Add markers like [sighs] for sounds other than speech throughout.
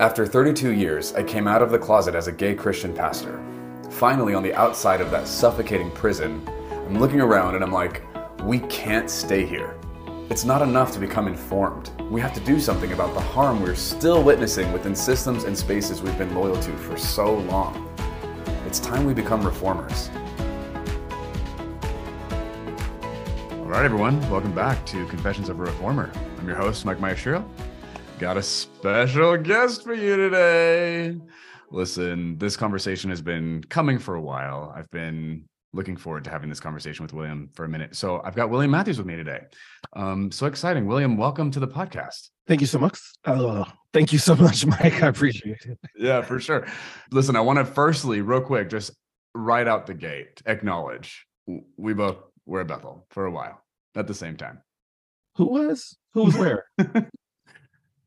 After 32 years, I came out of the closet as a gay Christian pastor. Finally, on the outside of that suffocating prison, I'm looking around and I'm like, we can't stay here. It's not enough to become informed. We have to do something about the harm we're still witnessing within systems and spaces we've been loyal to for so long. It's time we become reformers. All right, everyone, welcome back to Confessions of a Reformer. I'm your host, Mike Maestro. Got a special guest for you today. Listen, this conversation has been coming for a while. I've been looking forward to having this conversation with William for a minute. So I've got William Matthews with me today. Um, so exciting. William, welcome to the podcast. Thank you so much. Uh, thank you so much, Mike. I appreciate it. Yeah, for sure. Listen, I want to firstly, real quick, just right out the gate, acknowledge we both were at Bethel for a while at the same time. Who was? Who was where? [laughs]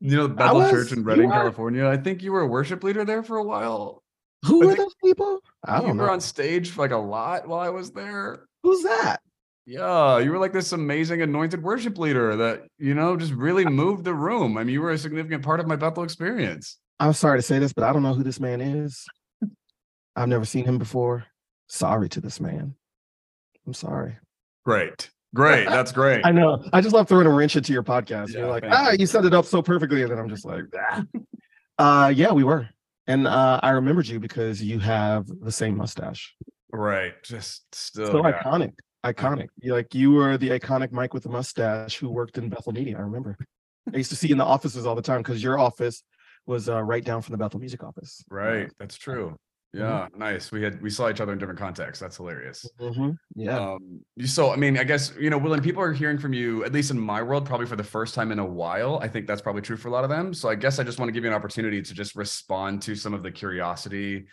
you know, Bethel was, Church in Redding, California. I think you were a worship leader there for a while. Who I were those people? I don't know. you know. were on stage like a lot while I was there. Who's that? Yeah, you were like this amazing anointed worship leader that, you know, just really moved the room. I mean, you were a significant part of my Bethel experience. I'm sorry to say this, but I don't know who this man is. I've never seen him before. Sorry to this man. I'm sorry. Great. Great. That's great. I know. I just love throwing a wrench into your podcast. Yeah, You're like, ah, you. you set it up so perfectly. And then I'm just like, ah. uh, yeah, we were. And uh, I remembered you because you have the same mustache. Right. Just still so yeah. iconic. Iconic. You like you were the iconic Mike with the mustache who worked in Bethel Media. I remember. I used to see you in the offices all the time because your office was uh, right down from the Bethel Music office. Right. That's true. Mm-hmm. Yeah, mm-hmm. nice. We had we saw each other in different contexts. That's hilarious. Mm-hmm. Yeah. Um, so I mean, I guess you know, William, people are hearing from you, at least in my world, probably for the first time in a while. I think that's probably true for a lot of them. So I guess I just want to give you an opportunity to just respond to some of the curiosity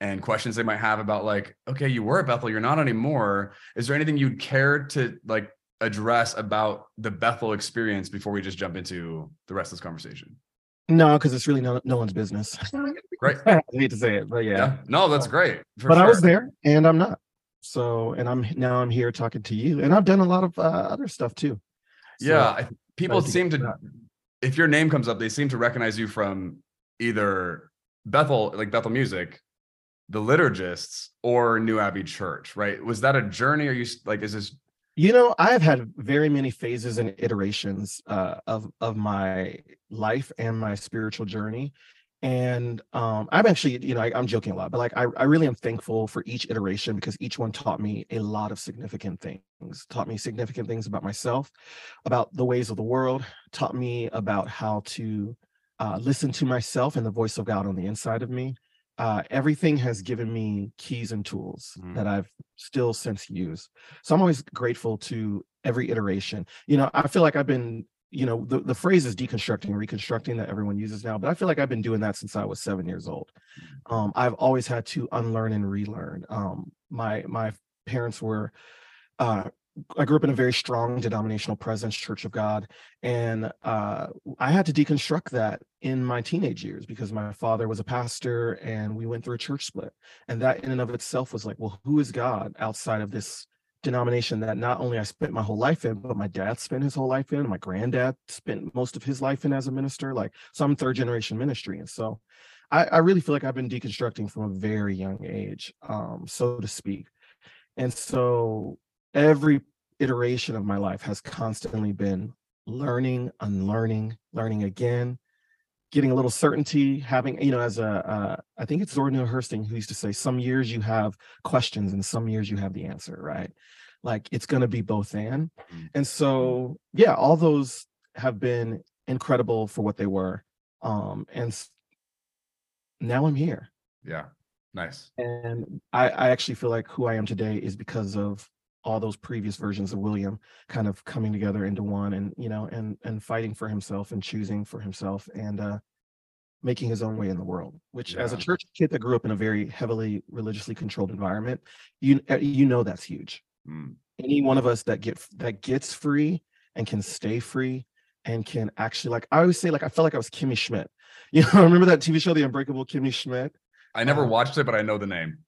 and questions they might have about like, okay, you were at Bethel, you're not anymore. Is there anything you'd care to like address about the Bethel experience before we just jump into the rest of this conversation? No, because it's really no, no one's business. [laughs] Great. [laughs] I hate to say it, but yeah. yeah. No, that's great. But sure. I was there and I'm not. So, and I'm now I'm here talking to you, and I've done a lot of uh, other stuff too. So, yeah, I, people seem to, to if your name comes up, they seem to recognize you from either Bethel, like Bethel Music, the liturgists, or New Abbey Church. Right? Was that a journey? Are you like, is this you know, I've had very many phases and iterations uh, of of my life and my spiritual journey, and um, I'm actually, you know, I, am joking a lot, but like I, I really am thankful for each iteration because each one taught me a lot of significant things. Taught me significant things about myself, about the ways of the world. Taught me about how to uh, listen to myself and the voice of God on the inside of me uh, everything has given me keys and tools mm. that I've still since used. So I'm always grateful to every iteration. You know, I feel like I've been, you know, the, the phrase is deconstructing, reconstructing that everyone uses now, but I feel like I've been doing that since I was seven years old. Mm. Um, I've always had to unlearn and relearn. Um, my my parents were uh, I grew up in a very strong denominational presence, Church of God, and uh, I had to deconstruct that in my teenage years because my father was a pastor, and we went through a church split, and that in and of itself was like, well, who is God outside of this denomination that not only I spent my whole life in, but my dad spent his whole life in, my granddad spent most of his life in as a minister, like some third generation ministry, and so I, I really feel like I've been deconstructing from a very young age, um, so to speak, and so every iteration of my life has constantly been learning, unlearning, learning again, getting a little certainty, having, you know, as a, uh, I think it's Zora Neale Hurston who used to say, some years you have questions and some years you have the answer, right? Like it's going to be both and. Mm-hmm. And so, yeah, all those have been incredible for what they were. Um, and now I'm here. Yeah. Nice. And I, I actually feel like who I am today is because of all those previous versions of William kind of coming together into one and you know and and fighting for himself and choosing for himself and uh making his own way in the world which yeah. as a church kid that grew up in a very heavily religiously controlled environment you uh, you know that's huge mm. any one of us that get that gets free and can stay free and can actually like i always say like i felt like i was kimmy schmidt [laughs] you know remember that tv show the unbreakable kimmy schmidt i never um, watched it but i know the name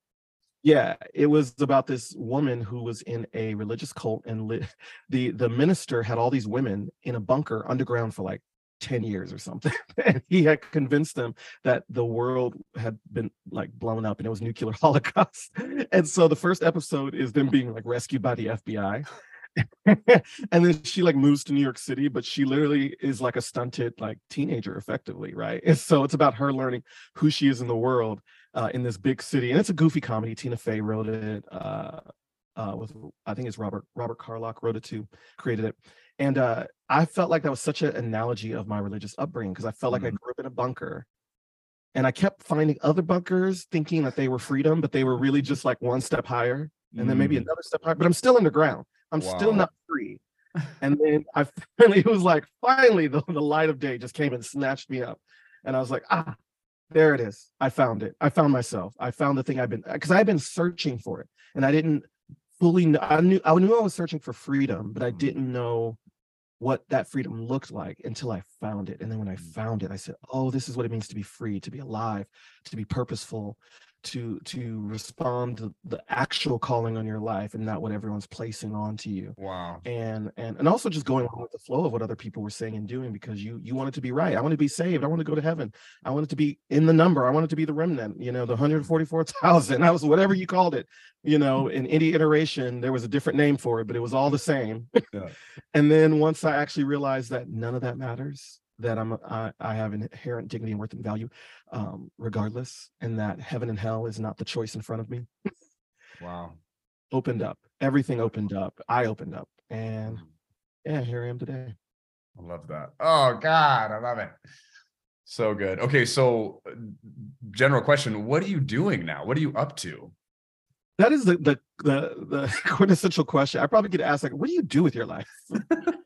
yeah, it was about this woman who was in a religious cult, and li- [laughs] the the minister had all these women in a bunker underground for like 10 years or something. [laughs] and he had convinced them that the world had been like blown up and it was nuclear [laughs] holocaust. And so the first episode is them being like rescued by the FBI. [laughs] and then she like moves to New York City, but she literally is like a stunted like teenager, effectively, right? And so it's about her learning who she is in the world uh, in this big city, and it's a goofy comedy. Tina Fey wrote it. Uh, uh, with I think it's Robert Robert Carlock wrote it too, created it, and uh, I felt like that was such an analogy of my religious upbringing because I felt like mm-hmm. I grew up in a bunker, and I kept finding other bunkers, thinking that they were freedom, but they were really just like one step higher, and then maybe mm. another step higher. But I'm still underground. I'm wow. still not free. And then I [laughs] finally it was like finally the, the light of day just came and snatched me up, and I was like ah. There it is. I found it. I found myself. I found the thing I've been because I've been searching for it, and I didn't fully know, I knew I knew I was searching for freedom, but I mm-hmm. didn't know what that freedom looked like until I found it. And then when I mm. found it, I said, "Oh, this is what it means to be free, to be alive, to be purposeful, to to respond to the actual calling on your life and not what everyone's placing onto you. Wow. And and and also just going along with the flow of what other people were saying and doing because you you wanted to be right. I want to be saved. I want to go to heaven. I wanted to be in the number. I wanted to be the remnant you know the 144000 [laughs] i was whatever you called it you know in any iteration there was a different name for it but it was all the same. Yeah. [laughs] and then once i actually realized that none of that matters that I'm I, I have inherent dignity and worth and value, um, regardless, and that heaven and hell is not the choice in front of me. wow. Opened up. Everything opened up. I opened up. And mm. yeah, here I am today. I love that. Oh God, I love it. So good. Okay, so uh, general question, what are you doing now? What are you up to? That is the the the, the [laughs] quintessential question. I probably get asked like, what do you do with your life? [laughs]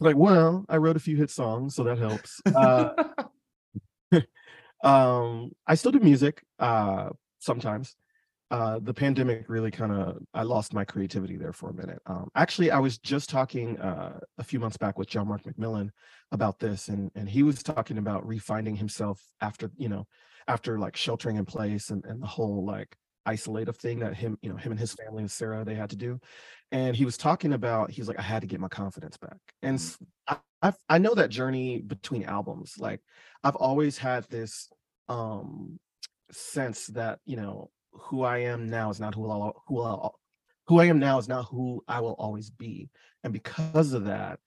like, well, I wrote a few hit songs, so that helps. Uh, [laughs] [laughs] um, I still do music uh, sometimes. Uh, the pandemic really kind of I lost my creativity there for a minute. Um, actually, I was just talking uh, a few months back with John Mark McMillan about this, and and he was talking about refinding himself after you know after like sheltering in place and and the whole like isolative thing that him, you know, him and his family and Sarah they had to do. And he was talking about he's like, I had to get my confidence back. And mm. I, i I know that journey between albums. Like I've always had this um sense that, you know, who I am now is not who I'll who I'll who I am now is not who I will always be. And because of that,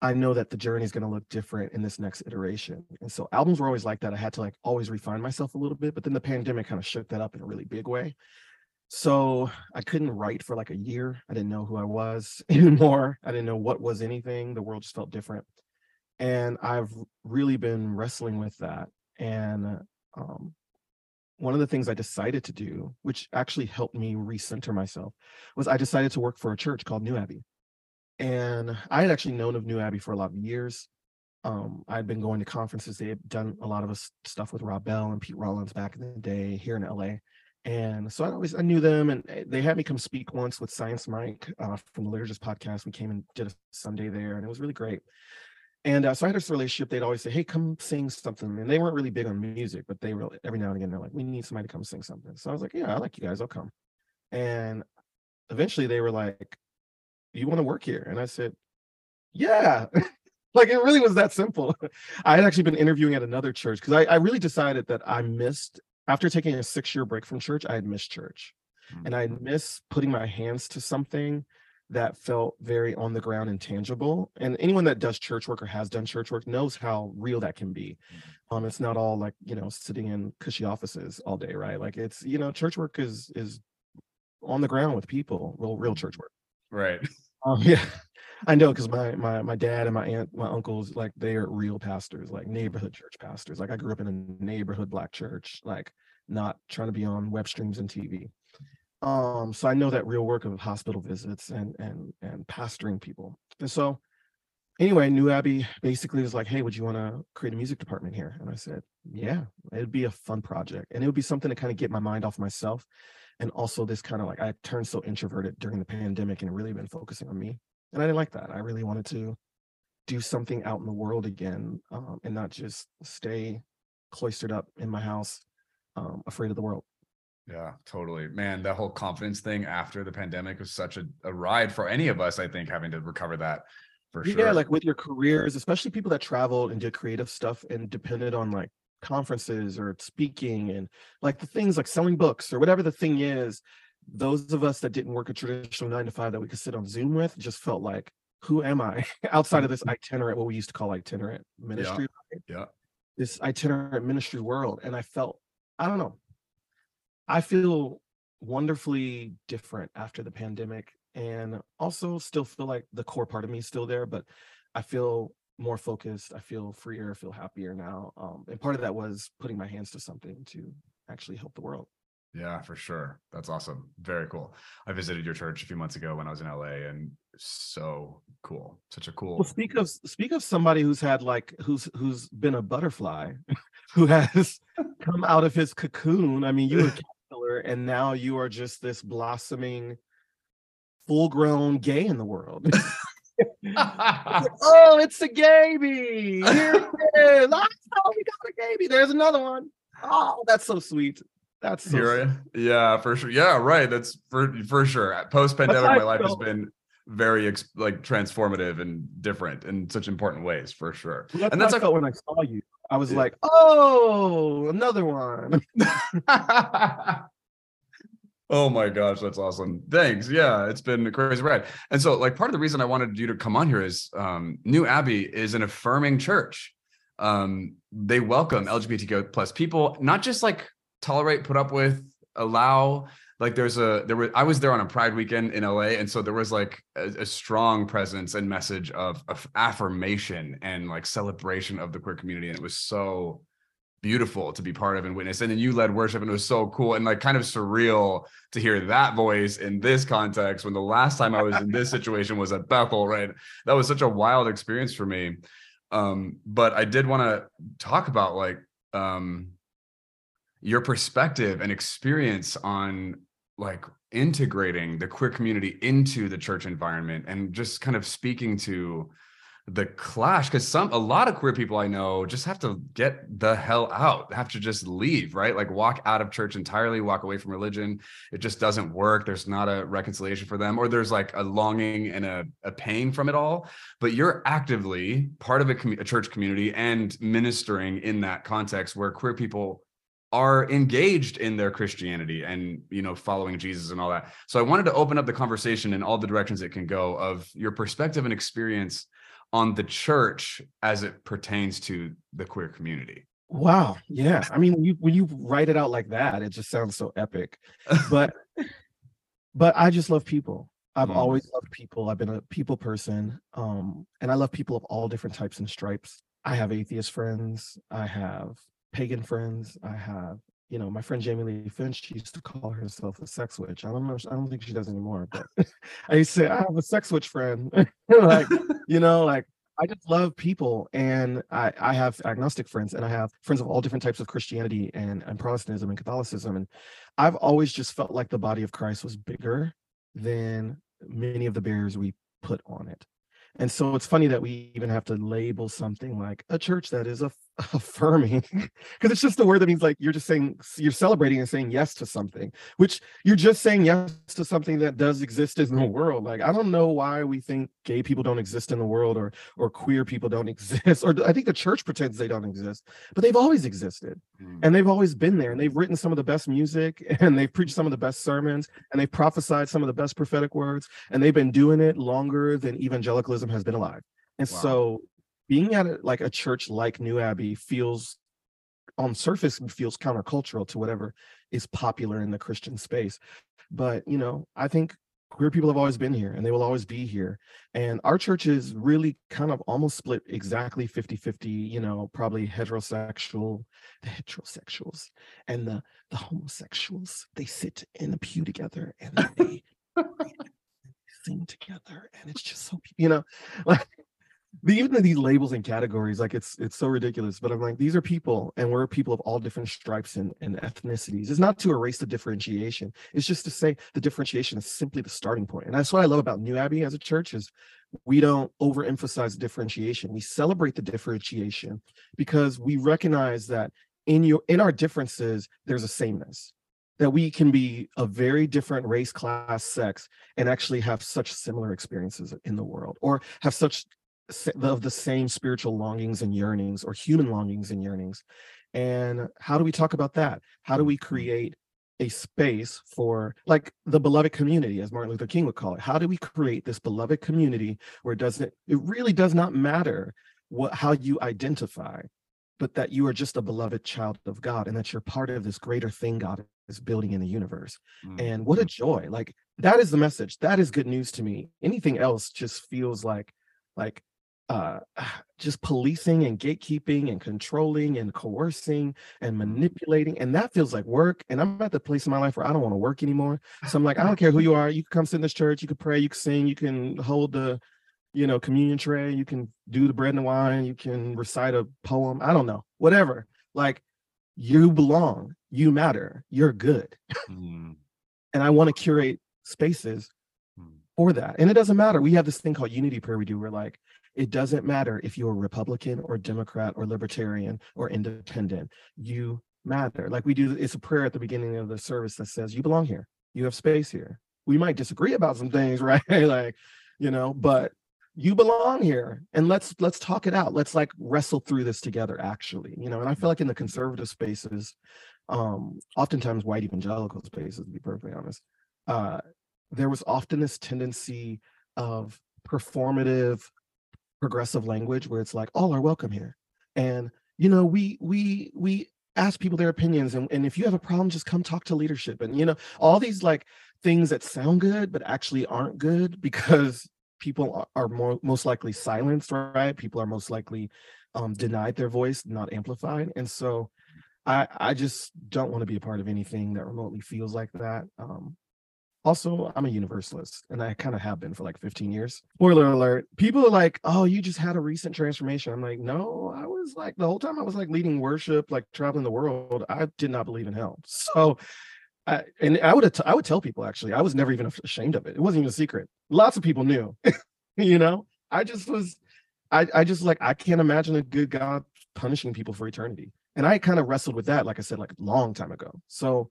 I know that the journey is going to look different in this next iteration. And so albums were always like that. I had to like always refine myself a little bit, but then the pandemic kind of shook that up in a really big way. So I couldn't write for like a year. I didn't know who I was [laughs] anymore. I didn't know what was anything. The world just felt different. And I've really been wrestling with that. And um, one of the things I decided to do, which actually helped me recenter myself, was I decided to work for a church called New Abbey. And I had actually known of New Abbey for a lot of years. Um, I'd been going to conferences. They had done a lot of stuff with Rob Bell and Pete Rollins back in the day here in LA. And so I always I knew them, and eh, they had me come speak once with Science Mike uh, from the Liturgist podcast. We came and did a Sunday there, and it was really great. And uh, so I had this relationship. They'd always say, "Hey, come sing something," and they weren't really big on music, but they were every now and again they're like, "We need somebody to come sing something." So I was like, "Yeah, I like you guys. I'll come." And eventually they were like, you want to work here? And I said, yeah. [laughs] like it really was that simple. [laughs] I had actually been interviewing at another church because I, I, really decided that I missed, after taking a six year break from church, I had missed church. Mm-hmm. And I missed putting my hands to something that felt very on the ground and tangible. And anyone that does church work or has done church work knows how real that can be. Mm-hmm. Um, it's not all like, you know, sitting in cushy offices all day, right? Like it's, you know, church work is is on the ground with people, real real church work. Right. [laughs] Um, yeah, I know because my my my dad and my aunt, my uncles, like they are real pastors, like neighborhood church pastors. Like I grew up in a neighborhood black church, like not trying to be on web streams and TV. Um, so I know that real work of hospital visits and and and pastoring people. And so anyway, New Abbey basically was like, hey, would you want to create a music department here? And I said, yeah, it'd be a fun project. And it would be something to kind of get my mind off myself and also this kind of like I turned so introverted during the pandemic and really been focusing on me, and I didn't like that. I really wanted to do something out in the world again, um, and not just stay cloistered up in my house, um, afraid of the world. Yeah, totally. Man, that whole confidence thing after the pandemic was such a, a ride for any of us, I think, having to recover that for yeah, sure. Yeah, like with your careers, especially people that traveled and did creative stuff and depended on like conferences or speaking and like the things like selling books or whatever the thing is. Those of us that didn't work a traditional nine to five that we could sit on Zoom with just felt like, who am I [laughs] outside of this mm-hmm. itinerant, what we used to call itinerant ministry, right? yeah. this itinerant ministry world. And I felt, I don't know, I feel wonderfully different after the pandemic and also still feel like the core part of me is still there, but I feel more focused. I feel freer, I feel happier now. Um, and part of that was putting my hands to something to actually help the world. Yeah, for sure. That's awesome. Very cool. I visited your church a few months ago when I was in LA and so cool. Such a cool Well, speak of speak of somebody who's had like who's who's been a butterfly, [laughs] who has [laughs] come out of his cocoon. I mean, you were a [laughs] caterpillar, and now you are just this blossoming, full-grown gay in the world. [laughs] oh, it's a gaby. Here it is. Ah, oh, we got a gaby. There's another one. Oh, that's so sweet. That's so sweet. Yeah, for sure. Yeah, right. That's for for sure. Post pandemic, my life has been very ex- like transformative and different in such important ways, for sure. Well, That's And how that's I felt when I saw you. I was Yeah. like, oh, another one. [laughs] oh my gosh, that's awesome. Thanks. Yeah, it's been a crazy ride. And so, like, part of the reason I wanted you to come on here is um, New Abbey is an affirming church. Um, they welcome LGBTQ plus people, not just like tolerate, put up with, allow. Like, there's a there was I was there on a Pride weekend in LA, and so there was like a, a strong presence and message of, of affirmation and like celebration of the queer community, and it was so beautiful to be part of and witness. And then you led worship, and it was so cool and like kind of surreal to hear that voice in this context. When the last time I was in this [laughs] situation was at Bethel, right? That was such a wild experience for me. Um, but I did want to talk about like um your perspective and experience on like integrating the queer community into the church environment and just kind of speaking to the clash because some a lot of queer people I know just have to get the hell out, have to just leave, right? Like walk out of church entirely, walk away from religion. It just doesn't work. There's not a reconciliation for them, or there's like a longing and a, a pain from it all. But you're actively part of a, commu- a church community and ministering in that context where queer people are engaged in their Christianity and you know following Jesus and all that. So I wanted to open up the conversation in all the directions it can go of your perspective and experience on the church as it pertains to the queer community. Wow. Yeah. I mean, when you when you write it out like that, it just sounds so epic. But [laughs] but I just love people. I've Mm. always loved people. I've been a people person. Um, and I love people of all different types and stripes. I have atheist friends, I have pagan friends, I have you know, my friend Jamie Lee Finch she used to call herself a sex witch. I don't know, I don't think she does anymore, but [laughs] I used to say, I have a sex witch friend. [laughs] like, you know, like I just love people, and I I have agnostic friends, and I have friends of all different types of Christianity and and Protestantism and Catholicism, and I've always just felt like the body of Christ was bigger than many of the barriers we put on it. And so it's funny that we even have to label something like a church that is aff- affirming, [laughs] because it's just a word that means like you're just saying you're celebrating and saying yes to something, which you're just saying yes to something that does exist in the world. Like I don't know why we think gay people don't exist in the world or or queer people don't [laughs] exist, or I think the church pretends they don't exist, but they've always existed hmm. and they've always been there and they've written some of the best music [laughs] and they've preached some of the best sermons and they've prophesied some of the best prophetic words and they've been doing it longer than evangelicalism has been alive and Wow. so being at a, like a church like new abbey feels on surface feels countercultural to whatever is popular in the christian space. But you know i think queer people have always been here and they will always be here. And our church is really kind of almost split exactly 50 50 you know probably heterosexual the heterosexuals and the the homosexuals they sit in a pew together and they [laughs] sing together and it's just so you know like the, even these labels and categories like it's it's so ridiculous but i'm like these are people and we're people of all different stripes and, and ethnicities. It's not to erase the differentiation. It's just to say the differentiation is simply the starting point. and that's what i love about new abbey as a church is we don't overemphasize differentiation. We celebrate the differentiation because we recognize that in your in our differences there's a sameness that we can be a very different race class sex and actually have such similar experiences in the world or have such of the same spiritual longings and yearnings or human longings and yearnings and how do we talk about that how do we mm-hmm. create a space for like the beloved community as martin luther king would call it how do we create this beloved community where it doesn't it really does not matter what how you identify but that you are just a beloved child of god and that you're part of this greater thing god is building in the universe mm-hmm. and what a joy like that is the message that is good news to me anything else just feels like like uh, [sighs] just policing and gatekeeping and controlling and coercing and mm-hmm. manipulating. And that feels like work. And I'm at the place in my life where I don't want to work anymore. So I'm like, I [laughs] don't care who you are. You can come sit in this church. You can pray. You can sing. You can hold the, you know, communion tray. You can do the bread and the wine. You can recite a poem. I don't know, whatever. Like you belong. You matter. You're good. Mm. [laughs] and I want to curate spaces mm. for that. And it doesn't matter. We have this thing called unity prayer we do. We're like, it doesn't matter if you're a Republican or Democrat or Libertarian or Independent. You matter. Like we do, it's a prayer at the beginning of the service that says, You belong here. You have space here. We might disagree about some things, [laughs] right? like, you know, but you belong here and let's let's talk it out let's like wrestle through this together actually you know and i feel like in the conservative spaces um oftentimes white evangelical spaces to be perfectly honest uh there was often this tendency of performative progressive language where it's like all are welcome here. And you know we we we ask people their opinions and, and if you have a problem just come talk to leadership. And you know all these like things that sound good but actually aren't good because people are more most likely silenced right? People are most likely um, denied their voice not amplified. And so i i just don't want to be a part of anything that remotely feels like that um, also, I'm a universalist, and I kind of have been for like 15 years. Spoiler alert: people are like, "Oh, you just had a recent transformation." I'm like, "No, I was like the whole time I was like leading worship, like traveling the world. I did not believe in hell." So, I, and I would I would tell people actually, I was never even ashamed of it. It wasn't even a secret. Lots of people knew. [laughs] you know, I just was, I I just like I can't imagine a good God punishing people for eternity, and I kind of wrestled with that, like I said, like a long time ago. So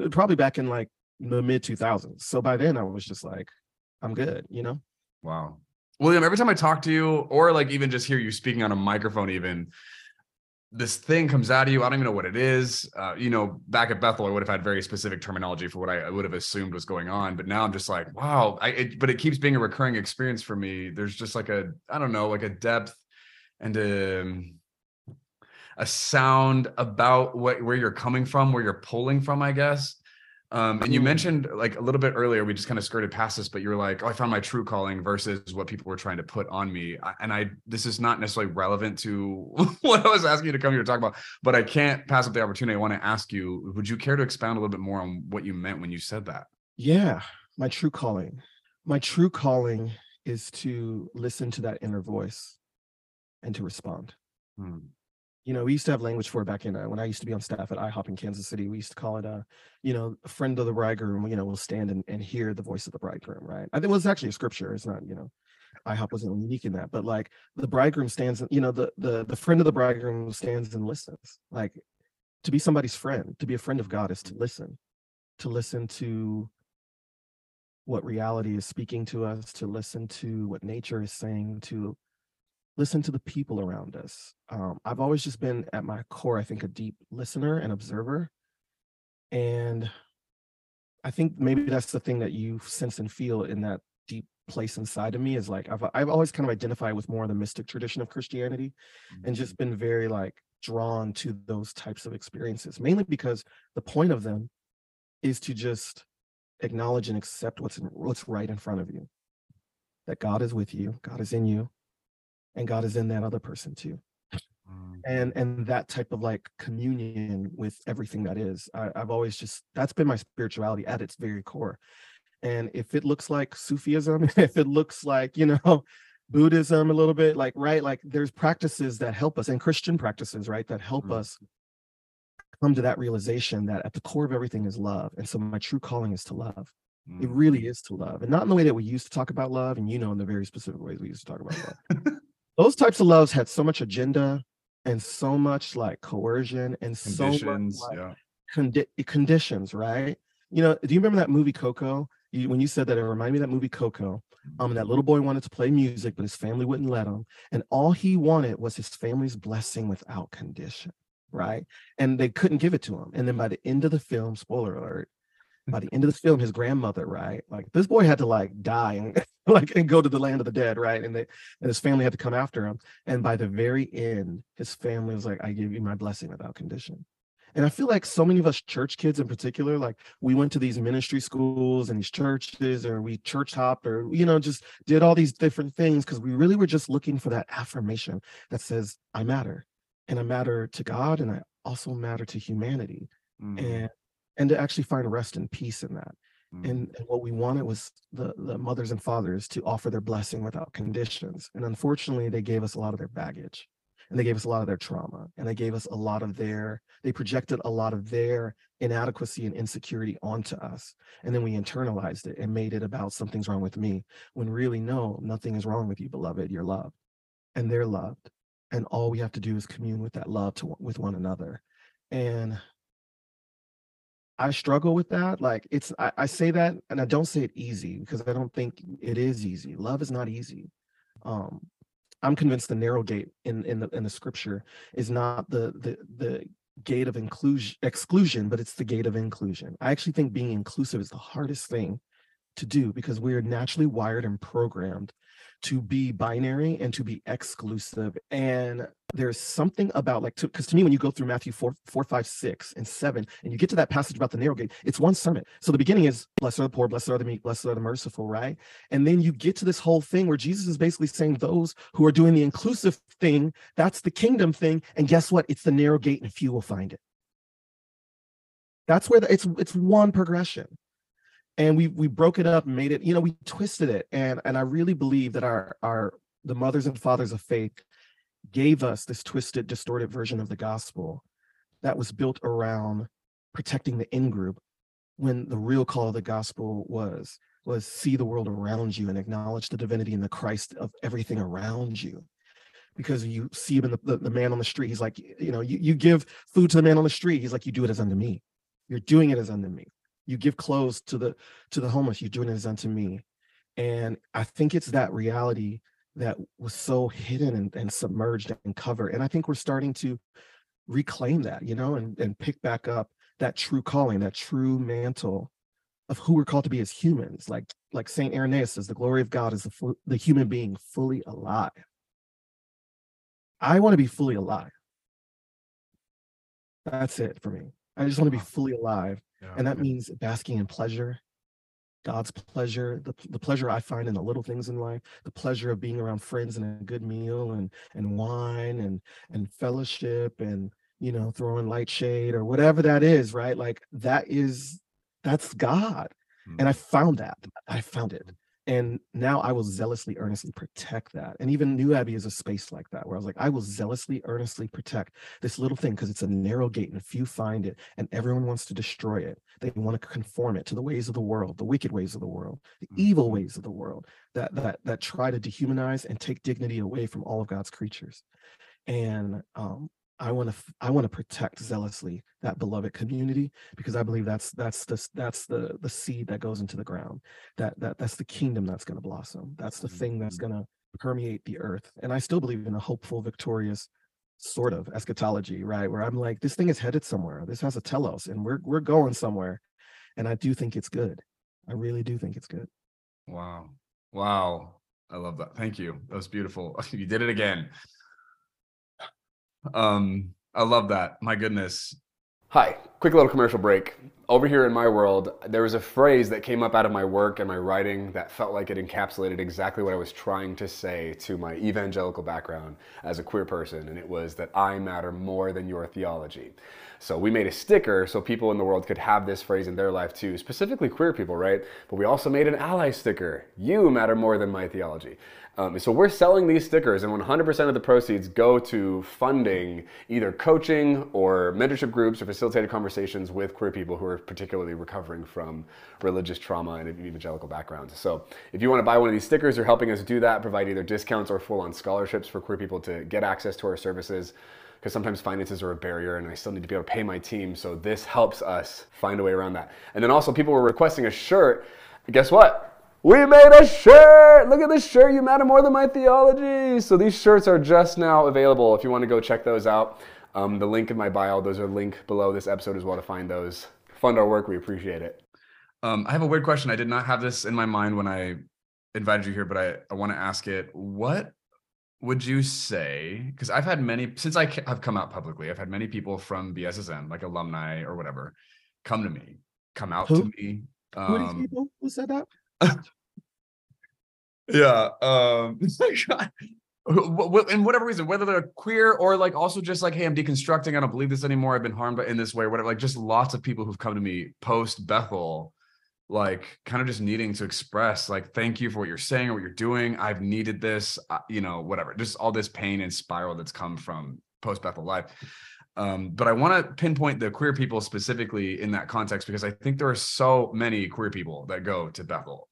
uh, probably back in like the mid 2000s. So by then I was just like, I'm good, you know? Wow. William, every time I talk to you, or like even just hear you speaking on a microphone, even this thing comes out of you. I don't even know what it is. Uh, you know, back at Bethel, I would have had very specific terminology for what I, I would have assumed was going on. But now I'm just like, wow. I, it, but it keeps being a recurring experience for me. There's just like a, I don't know, like a depth and a, um, a sound about what where you're coming from, where you're pulling from, I guess. Um, and you mentioned like a little bit earlier, we just kind of skirted past this, but you were like, "Oh, I found my true calling" versus what people were trying to put on me. And I, this is not necessarily relevant to [laughs] what I was asking you to come here to talk about, but I can't pass up the opportunity. I want to ask you: Would you care to expound a little bit more on what you meant when you said that? Yeah, my true calling. My true calling is to listen to that inner voice and to respond. Hmm you know, we used to have language for it back in uh, when I used to be on staff at IHOP in Kansas City. We used to call it, uh, you know, friend of the bridegroom, you know, will stand and, and hear the voice of the bridegroom, right? I think it was actually a scripture. It's not, you know, IHOP wasn't unique in that, but like the bridegroom stands, you know, the the the friend of the bridegroom stands and listens. Like to be somebody's friend, to be a friend of God is to listen, to listen to what reality is speaking to us, to listen to what nature is saying, to listen to the people around us. Um, I've always just been at my core, I think, a deep listener and observer. And I think maybe that's the thing that you sense and feel in that deep place inside of me is like I've I've always kind of identified with more of the mystic tradition of Christianity mm-hmm. and just been very like drawn to those types of experiences, mainly because the point of them is to just acknowledge and accept what's in, what's right in front of you. That God is with you, God is in you, and God is in that other person too. Mm. And and that type of like communion with everything that is. I, I've always just that's been my spirituality at its very core. And if it looks like Sufism, [laughs] if it looks like, you know, [laughs] Buddhism a little bit, like, right, like there's practices that help us and Christian practices, right, that help mm. us come to that realization that at the core of everything is love. And so my true calling is to love. Mm. It really is to love. And not in the way that we used to talk about love, and you know, in the very specific ways we used to talk about love. [laughs] those types of loves had so much agenda and so much like coercion and so much like, yeah. condi- conditions, right? You know, do you remember that movie Coco? You, when you said that, it reminded me of that movie Coco. Um, that little boy wanted to play music, but his family wouldn't let him. And all he wanted was his family's blessing without condition, right? And they couldn't give it to him. And then by the end of the film, spoiler alert, by the end of this film, his grandmother, right? Like this boy had to like die and [laughs] like and go to the land of the dead, right? And they and his family had to come after him. And by the very end, his family was like, I give you my blessing without condition. And I feel like so many of us church kids in particular, like we went to these ministry schools and these churches, or we church hopped, or you know, just did all these different things because we really were just looking for that affirmation that says, I matter. And I matter to God and I also matter to humanity. Mm. And and to actually find rest and peace in that. Mm. And, and, what we wanted was the, the mothers and fathers to offer their blessing without conditions. And unfortunately, they gave us a lot of their baggage and they gave us a lot of their trauma and they gave us a lot of their, they projected a lot of their inadequacy and insecurity onto us. And then we internalized it and made it about something's wrong with me when really, no, nothing is wrong with you, beloved. You're loved and they're loved. And all we have to do is commune with that love to, with one another. And I struggle with that. Like it's I, I, say that and I don't say it easy because I don't think it is easy. Love is not easy. Um I'm convinced the narrow gate in in the in the scripture is not the the the gate of inclusion exclusion, but it's the gate of inclusion. I actually think being inclusive is the hardest thing to do because we're naturally wired and programmed to be binary and to be exclusive. And there's something about like, because to, to, me, when you go through Matthew 4, 4, 5, 6, and 7, and you get to that passage about the narrow gate, it's one sermon. So the beginning is, blessed are the poor, blessed are the meek, blessed are the merciful, right? And then you get to this whole thing where Jesus is basically saying those who are doing the inclusive thing, that's the kingdom thing. And guess what? It's the narrow gate and few will find it. That's where the, it's it's one progression and we we broke it up made it you know we twisted it and and i really believe that our our the mothers and fathers of faith gave us this twisted distorted version of the gospel that was built around protecting the in group when the real call of the gospel was was see the world around you and acknowledge the divinity and the christ of everything around you. Because you see the, the, the man on the street he's like you know you, you give food to the man on the street he's like you do it as unto me. You're doing it as unto me. You give clothes to the to the homeless you're doing it as unto me. And i think it's that reality that was so hidden and, and submerged and covered and i think we're starting to reclaim that you know and, and pick back up that true calling that true mantle of who we're called to be as humans like like saint irenaeus says the glory of god is the, the human being fully alive. I want to be fully alive. That's it for me. I just want to be fully alive yeah. And that means basking in pleasure, God's pleasure, the, the pleasure I find in the little things in life, the pleasure of being around friends and a good meal and and wine and and fellowship and you know throwing light shade or whatever that is, right? Like that is that's God. Mm-hmm. And I found that. I found it and now i will zealously earnestly protect that and even new abbey is a space like that where i was like i will zealously earnestly protect this little thing because it's a narrow gate and few find it and everyone wants to destroy it they want to conform it to the ways of the world the wicked ways of the world the evil mm-hmm. ways of the world that that that try to dehumanize and take dignity away from all of god's creatures and um I want to I want to protect zealously that beloved community because I believe that's that's the that's the the seed that goes into the ground. That that that's the kingdom that's going to blossom. That's the thing that's mm-hmm. going to permeate the earth. And I still believe in a hopeful, victorious sort of eschatology, right? Where I'm like, this thing is headed somewhere. This has a telos, and we're we're going somewhere. And I do think it's good. I really do think it's good. Wow. Wow. I love that. Thank you. That was beautiful. [laughs] You did it again. Um, I love that. My goodness. Hi, quick little commercial break. Over here in my world, there was a phrase that came up out of my work and my writing that felt like it encapsulated exactly what I was trying to say to my evangelical background as a queer person, and it was that I matter more than your theology. So we made a sticker so people in the world could have this phrase in their life too, specifically queer people, right? But we also made an ally sticker. You matter more than my theology. Um, so we're selling these stickers, and 100% of the proceeds go to funding either coaching or mentorship groups or facilitated conversations with queer people who are particularly recovering from religious trauma and evangelical backgrounds. So if you want to buy one of these stickers, you're helping us do that, provide either discounts or full-on scholarships for queer people to get access to our services because sometimes finances are a barrier and I still need to be able to pay my team. So this helps us find a way around that. And then also people were requesting a shirt guess what? We made a shirt! Look at this shirt. You matter more than my theology. So these shirts are just now available if you want to go check those out. Um, the link in my bio, those are linked below this episode as well to find those. Fund our work. We appreciate it. Um, I have a weird question. I did not have this in my mind when I invited you here, but I, I want to ask it. What would you say? Because I've had many, since I have come out publicly, I've had many people from BSSM, like alumni or whatever, come to me, come out Who? to me. Who are these Um, people who said that? [laughs] yeah. Um, [laughs] wh- wh- whatever reason, whether they're queer or like also just like, hey, I'm deconstructing. I don't believe this anymore. I've been harmed by- in this way, or whatever. Like just lots of people who've come to me post Bethel, like kind of just needing to express, like, thank you for what you're saying or what you're doing. I've needed this, uh, you know, whatever. Just all this pain and spiral that's come from post Bethel life. Um, but I want to pinpoint the queer people specifically in that context because I think there are so many queer people that go to Bethel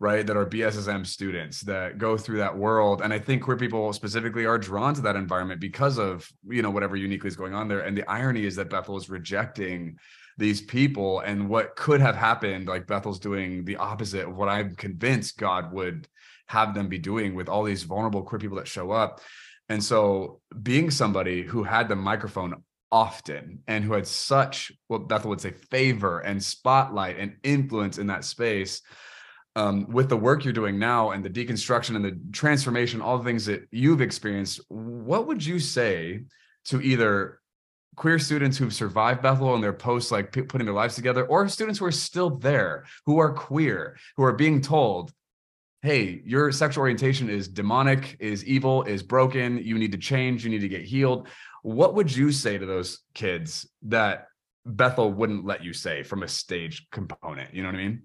right that are bssm students that go through that world and i think queer people specifically are drawn to that environment because of you know whatever uniquely is going on there and the irony is that bethel is rejecting these people and what could have happened like bethel's doing the opposite of what i'm convinced god would have them be doing with all these vulnerable queer people that show up. And so being somebody who had the microphone often and who had such what bethel would say favor and spotlight and influence in that space um, with the work you're doing now and the deconstruction and the transformation, all the things that you've experienced, what would you say to either queer students who've survived Bethel and their posts, like p- putting their lives together, or students who are still there, who are queer, who are being told, hey, your sexual orientation is demonic, is evil, is broken, you need to change, you need to get healed. What would you say to those kids that Bethel wouldn't let you say from a stage component? You know what I mean?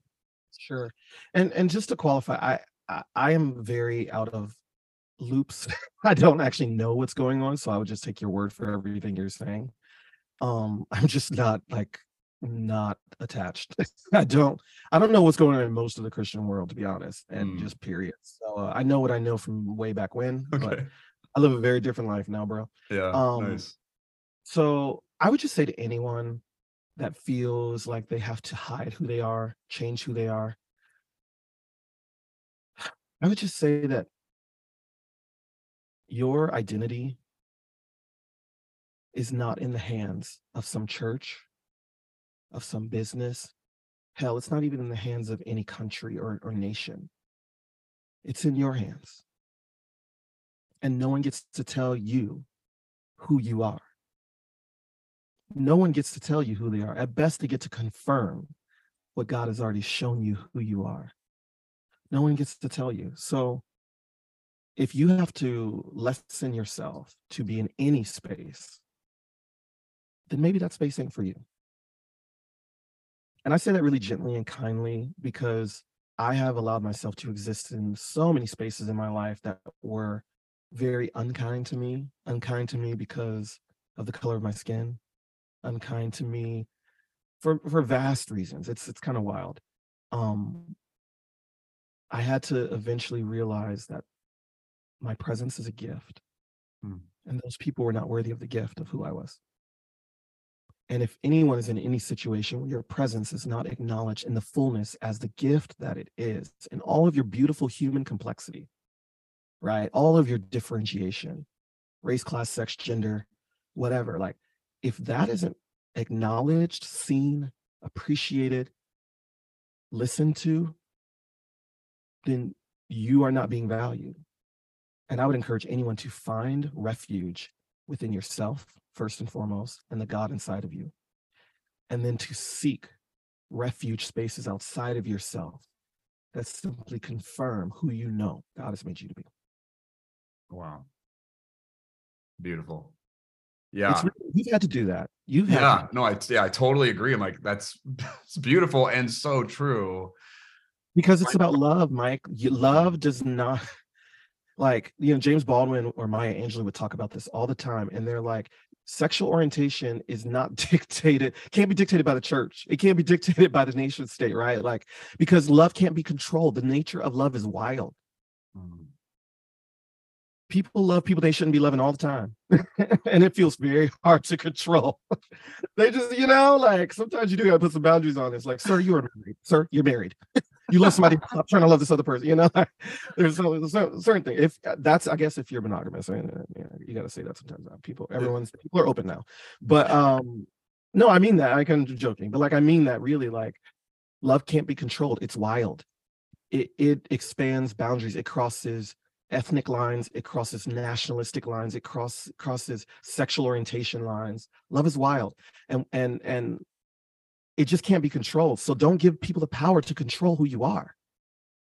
Sure. And and just to qualify, I I, I am very out of loops. [laughs] I don't actually know what's going on, so I would just take your word for everything you're saying. Um, [laughs] I'm just not like not attached. [laughs] I don't I don't know what's going on in most of the Christian world, to be honest, and Mm. just period. So uh, I know what I know from way back when, but I live a very different life now, bro. Yeah. Um, nice. So I would just say to anyone that feels like they have to hide who they are, change who they are, [sighs] I would just say that your identity is not in the hands of some church, of some business. Hell, it's not even in the hands of any country or, or nation. It's in your hands. And no one gets to tell you who you are. No one gets to tell you who they are. At best, they get to confirm what God has already shown you who you are. No one gets to tell you. So if you have to lessen yourself to be in any space, then maybe that space ain't for you. And I say that really gently and kindly because I have allowed myself to exist in so many spaces in my life that were very unkind to me, unkind to me because of the color of my skin, unkind to me for for vast reasons. It's it's kind of wild. Um I had to eventually realize that my presence is a gift. Hmm. And those people were not worthy of the gift of who I was. And if anyone is in any situation where your presence is not acknowledged in the fullness as the gift that it is, in all of your beautiful human complexity, right? All of your differentiation, race, class, sex, gender, whatever. Like, if that isn't acknowledged, seen, appreciated, listened to, then you are not being valued. And I would encourage anyone to find refuge within yourself, first and foremost, and the God inside of you. And then to seek refuge spaces outside of yourself that simply confirm who you know God has made you to be. Wow. Beautiful. Yeah. It's you've had to do that. You've had yeah. to, No, I yeah, I totally agree. I'm like, that's it's beautiful and so true. because it's about love, Mike. You, love does not [laughs] like you know James Baldwin or Maya Angelou would talk about this all the time, and they're like, sexual orientation is not [laughs] dictated, can't be dictated by the church. It can't be dictated by the nation state, right? Like because love can't be controlled. The nature of love is wild. Mm. People love people they shouldn't be loving all the time, [laughs] and it feels very [laughs] hard to control. they just, you know, like sometimes you do gotta put some boundaries on. it. It's like, sir, you are married. Sir, you're married. You love somebody stop trying to love this other person. You know, [laughs] there's a, there's a certain thing. If that's, I guess, if you're monogamous, I mean, uh, you got to say that sometimes. Uh, people, everyone's people are open now, but um, no, I mean that. I can joking, but like I mean that really. Like, love can't be controlled. It's wild. It it expands boundaries. It crosses ethnic lines. It crosses nationalistic lines. It cross crosses sexual orientation lines. Love is wild, and and and it just can't be controlled. So don't give people the power to control who you are.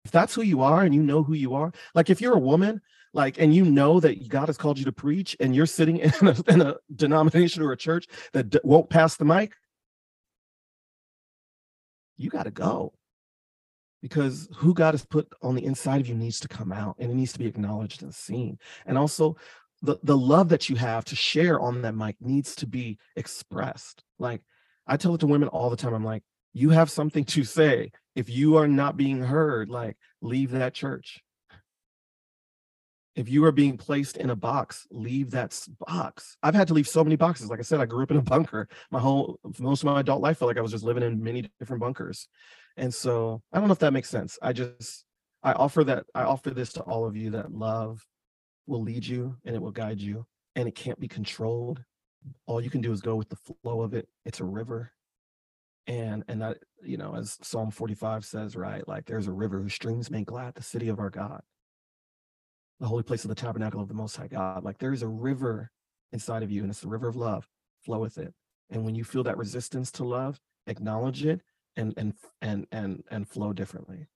If that's who you are and you know who you are, like if you're a woman, like, and you know that God has called you to preach and you're sitting [laughs] in a, in a denomination or a church that d- won't pass the mic, you got to go because who God has put on the inside of you needs to come out and it needs to be acknowledged and seen. And also, the, the love that you have to share on that mic needs to be expressed. Like, I tell it to women all the time. I'm like, you have something to say. If you are not being heard, like, leave that church. If you are being placed in a box, leave that box. I've had to leave so many boxes. Like I said, I grew up in a bunker. My whole, most of my adult life felt like I was just living in many different bunkers. And so I don't know if that makes sense. I just, I offer that, I offer this to all of you that love will lead you and it will guide you and it can't be controlled all you can do is go with the flow of it it's a river and and that you know as psalm 45 says right like there's a river whose streams make glad the city of our god the holy place of the tabernacle of the most high god like there is a river inside of you and it's the river of love flow with it and when you feel that resistance to love acknowledge it and and and and and flow differently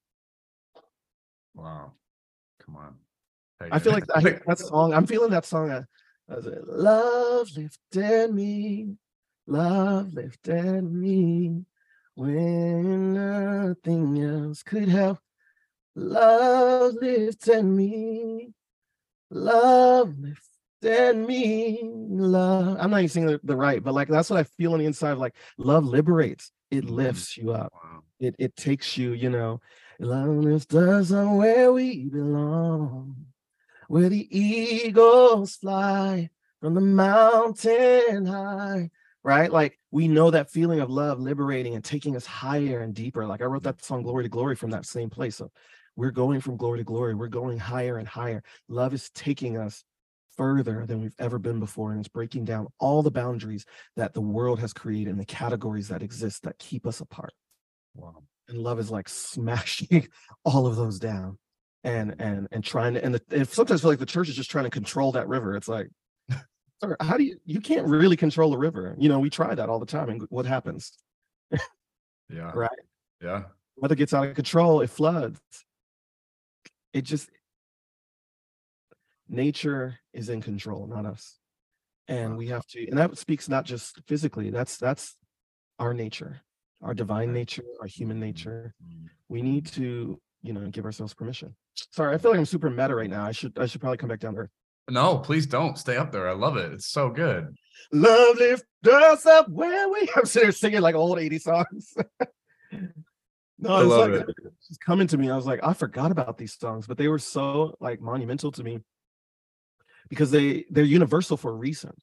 wow come on I feel like [laughs] I, that song. I'm feeling that song. Uh, love lifted me, love lifted me when nothing else could help. Love lifted me, love lifted me, love. I'm not even singing the, the right, but like that's what I feel on the inside. Like love liberates, it mm-hmm. lifts you up, wow. it it takes you, you know. Love lifts us on where we belong where the eagles fly from the mountain high right? Like we know that feeling of love liberating and taking us higher and deeper. Like i wrote that song glory to glory from that same place. So we're going from glory to glory. We're going higher and higher. Love is taking us further than we've ever been before and it's breaking down all the boundaries that the world has created and the categories that exist that keep us apart. Wow. And love is like [laughs] smashing all of those down and and and trying to and, the, and sometimes feel like the church is just trying to control that river. It's like sir how do you you can't really control a river. You know we try that all the time and what happens? Yeah. Right? Yeah. Weather gets out of control it floods. It just nature is in control not us. And we have to and that speaks not just physically that's that's our nature our divine nature our human mm-hmm. nature. Mm-hmm. we need to you know give ourselves permission Sorry, I feel like I'm super meta right now. I should I should probably come back down there. No, please don't stay up there. I love it. It's so good. Love lift us up where we. [laughs] I'm sitting there singing like old 80 songs. [laughs] no, it's like it. it's coming to me. I was like, I forgot about these songs, but they were so like monumental to me because they they're universal for a reason.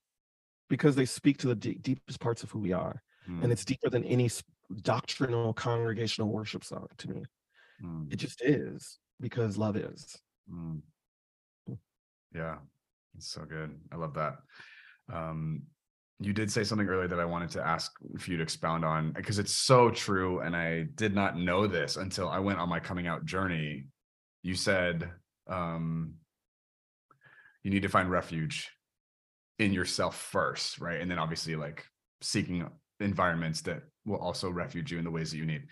Because they speak to the d- deepest parts of who we are, mm. and hmm. it's deeper than any doctrinal congregational worship song to me. Mm. It just is because love is. Mm. Yeah, it's so good. I love that. Um, you did say something earlier that I wanted to ask for you to expound on because it's so true. And I did not know this until I went on my coming out journey. You said um, you need to find refuge in yourself first, right? And then obviously, like seeking environments that will also refuge you in the ways that you need.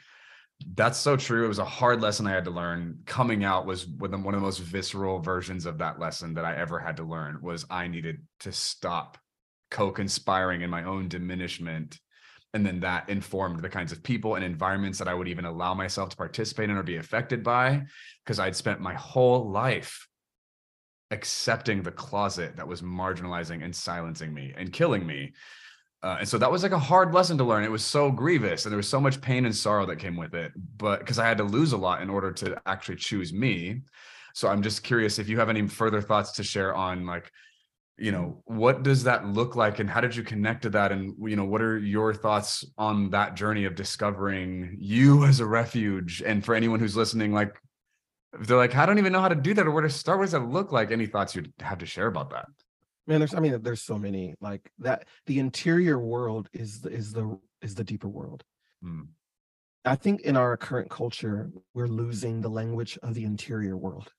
That's so true. It was a hard lesson I had to learn. Coming out was one of the most visceral versions of that lesson that I ever had to learn was I needed to stop co-conspiring in my own diminishment. And then that informed the kinds of people and environments that I would even allow myself to participate in or be affected by, because I'd spent my whole life accepting the closet that was marginalizing and silencing me and killing me uh, and so that was like a hard lesson to learn. It was so grievous and there was so much pain and sorrow that came with it. But because I had to lose a lot in order to actually choose me. So I'm just curious if you have any further thoughts to share on like you know what does that look like and how did you connect to that and you know what are your thoughts on that journey of discovering you [laughs] as a refuge and for anyone who's listening like they're like i don't even know how to do that or where to start what does that look like any thoughts you'd have to share about that man there's i mean there's so many like that the interior world is the is the is the deeper world hmm. i think in our current culture we're losing the language of the interior world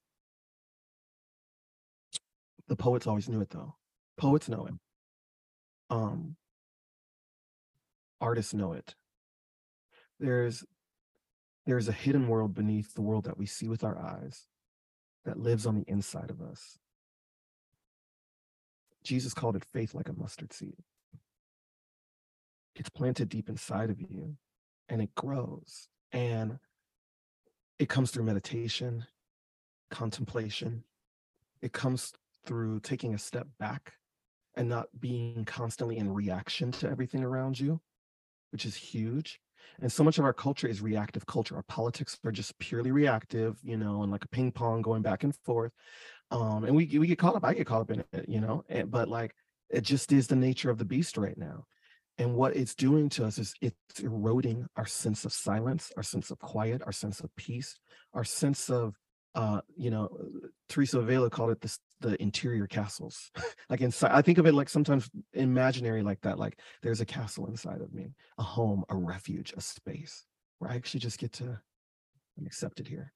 the poets always knew it though. Poets know it. Um, artists know it. There's there's a hidden world beneath the world that we see with our eyes that lives on the inside of us. Jesus called it faith like a mustard seed. It's planted deep inside of you and it grows. And it comes through meditation, contemplation. It comes through taking a step back and not being constantly in reaction to everything around you, which is huge. And so much of our culture is reactive culture. Our politics are just purely reactive, you know, and like a ping pong going back and forth. Um, and we we get caught up. I get caught up in it, you know. And, but like it just is the nature of the beast right now. And what it's doing to us is it's eroding our sense of silence, our sense of quiet, our sense of peace, our sense of uh, you know, Teresa Avila called it the, the interior castles. [laughs] like inside, I think of it like sometimes imaginary like that. Like there's a castle inside of me, a home, a refuge, a space where I actually just get to, I'm accepted here.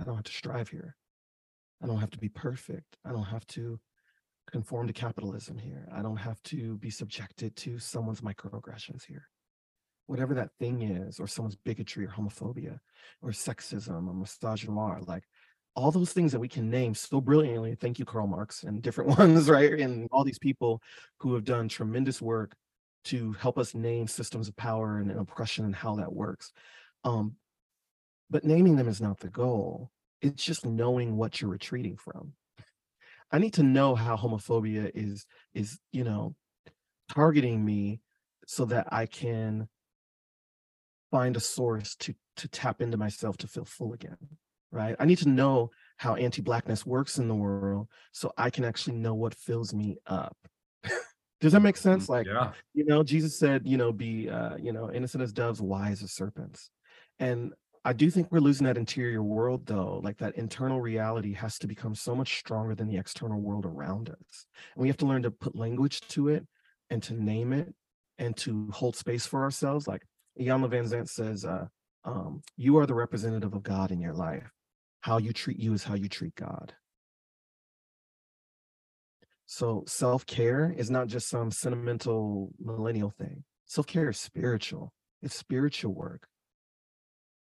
I don't have to strive here. I don't have to be perfect. I don't have to conform to capitalism here. I don't have to be subjected to someone's microaggressions here. Whatever that thing is, or someone's bigotry or homophobia or sexism or misogyny, like all those things that we can name so brilliantly. Thank you, Karl Marx, and different [laughs] ones, right? And all these people who have done tremendous work to help us name systems of power and, and oppression and how that works. Um, but naming them is not the goal. It's just knowing what you're retreating from. I need to know how homophobia is is you know targeting me so that I can find a source to to tap into myself to feel full again right? I need to know how anti-blackness works in the world so I can actually know what fills me up. [laughs] Does that make sense? Mm, like, yeah. you know, Jesus said, you know, be, uh, you know, innocent as doves, wise as serpents. And I do think we're losing that interior world, though. Like that internal reality has to become so much stronger than the external world around us. And we have to learn to put language to it and to name it and to hold space for ourselves. Like Iyanla Vanzant says, uh, um, you are the representative of God in your life how you treat you is how you treat God. So self care is not just some sentimental millennial thing. Self care is spiritual, it's spiritual work.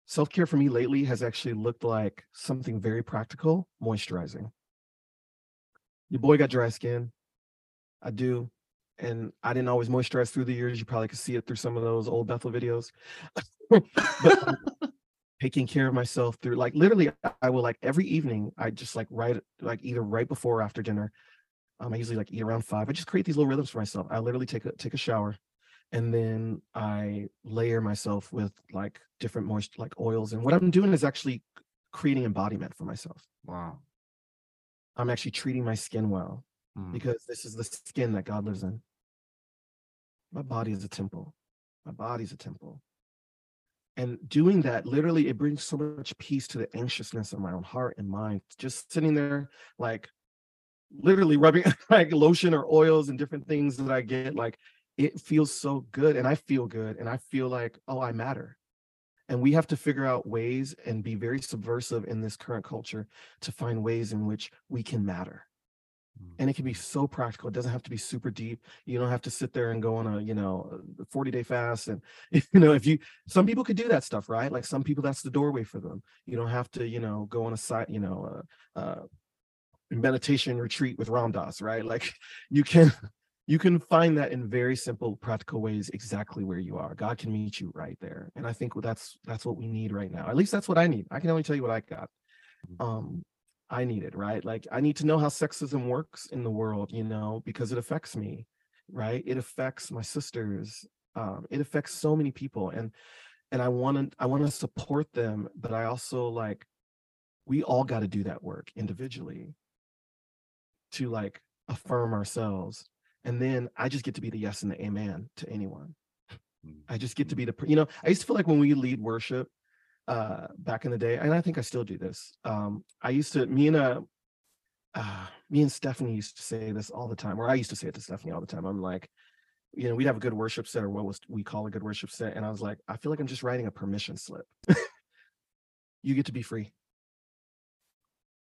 Self care for me lately has actually looked like something very practical moisturizing. Your boy got dry skin. I do. And I didn't always moisturize through the years. You probably could see it through some of those old Bethel videos. [laughs] but taking care of myself through like literally I will like every evening I just like write like either right before or after dinner. Um, I usually like eat around five. I just create these little rhythms for myself. I literally take a take a shower and then I layer myself with like different moist like oils. And what I'm doing is actually creating embodiment for myself. Wow. I'm actually treating my skin well mm. because this is the skin that God lives in. My body is a temple. My body's a temple and doing that literally it brings so much peace to the anxiousness of my own heart and mind just sitting there like literally rubbing [laughs] like lotion or oils and different things that i get like it feels so good and i feel good and i feel like oh i matter and we have to figure out ways and be very subversive in this current culture to find ways in which we can matter Mm. and it can be so practical. It doesn't have to be super deep. You don't have to sit there and go on a, you know, 40 day fast. And, [laughs] you know, if you, some people could do that stuff, right? Like some people, that's the doorway for them. You don't have to, you know, go on a site, you know, uh, uh, meditation retreat with Ram Dass, right? Like [laughs] you can, you can find that in very simple, practical ways, exactly where you are. God can meet you right there. And I think that's, that's what we need right now. At least that's what I need. I can only tell you what I got. Mm. Um, I need it, right? Like I need to know how sexism works in the world, you know, because it affects me, right? It affects my sisters. Um, it affects so many people, and and I want to I want to support them, but I also like we all got to do that work individually to like affirm ourselves. And then I just get to be the yes and the amen to anyone. Mm. I just get to be the, you know, I used to feel like when we lead worship uh back in the day, and I think I still do this. Um, I used to, me and uh, uh me and Stephanie used to say this all the time, or I used to say it to Stephanie all the time. I'm like, you know, we'd have a good worship set, or what was we call a good worship set. And I was like, I feel like I'm just writing a permission slip. [laughs] you get to be free.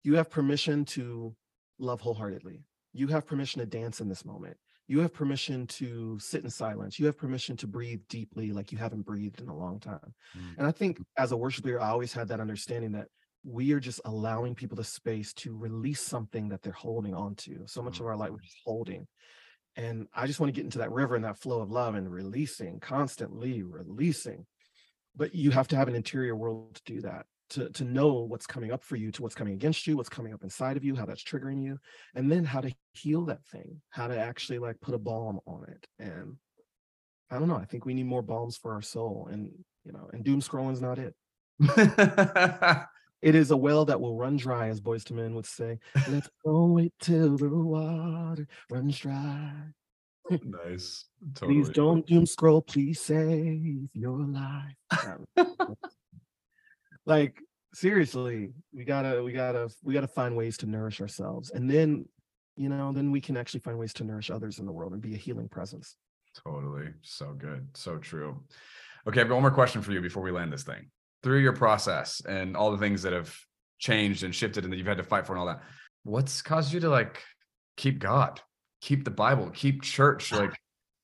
You have permission to love wholeheartedly. You have permission to dance in this moment. You have permission to sit in silence. You have permission to breathe deeply like you haven't breathed in a long time. Mm. And I think as a worship leader, I always had that understanding that we are just allowing people the space to release something that they're holding on to. So much of our life we're just holding. And I just want to get into that river and that flow of love and releasing, constantly releasing. But you have to have an interior world to do that to to know what's coming up for you to what's coming against you what's coming up inside of you how that's triggering you and then how to heal that thing how to actually like put a balm on it and i don't know i think we need more balms for our soul and you know and doom scrolling is not it [laughs] it is a well that will run dry as Boyz II Men would say let's go wait till the water runs dry nice. Totally. please don't doom scroll please save your life like seriously we gotta we gotta we gotta find ways to nourish ourselves and then you know then we can actually find ways to nourish others in the world and be a healing presence Totally. So good. So true. Okay, I've got one more question for you before we land this thing. Through your process and all the things that have changed and shifted and that you've had to fight for and all that, what's caused you to like keep God, keep the Bible, keep church? Like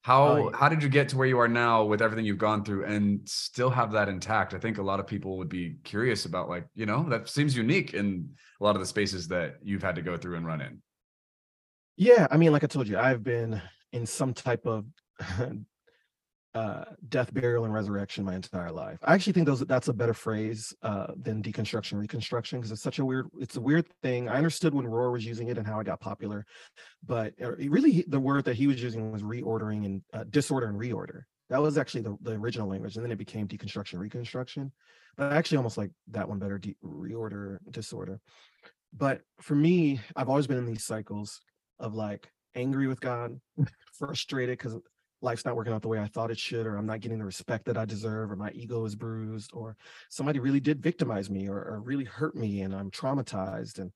how Oh, yeah. how did you get to where you are now with everything you've gone through and still have that intact? I think a lot of people would be curious about like, you know, that seems unique in a lot of the spaces that you've had to go through and run in. yeah i mean like i told you i've been in some type of [laughs] uh death burial and resurrection my entire life. I actually think those that's a better phrase uh than deconstruction reconstruction because it's such a weird it's a weird thing. I understood when Rohr was using it and how it got popular but uh, really the word that he was using was reordering and uh, disorder and reorder. That was actually the, the original language and then it became deconstruction reconstruction but I actually almost like that one better de- reorder disorder. But for me i've always been in these cycles of like angry with god [laughs] frustrated because life's not working out the way I thought it should, or I'm not getting the respect that I deserve, or my ego is bruised, or somebody really did victimize me or, or really hurt me and I'm traumatized. And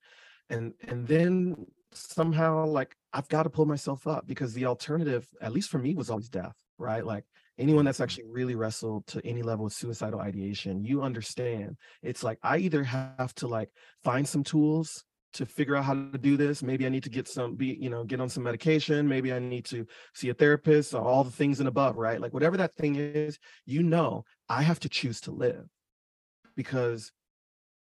and and then somehow like I've got to pull myself up because the alternative, at least for me, was always death, right? Like anyone that's mm-hmm. actually really wrestled to any level of suicidal ideation, you understand it's like I either have to like find some tools to figure out how to do this. Maybe i need to get some be you know get on some medication. Maybe i need to see a therapist or all the things and above right? Like whatever that thing is you know i have to choose to live because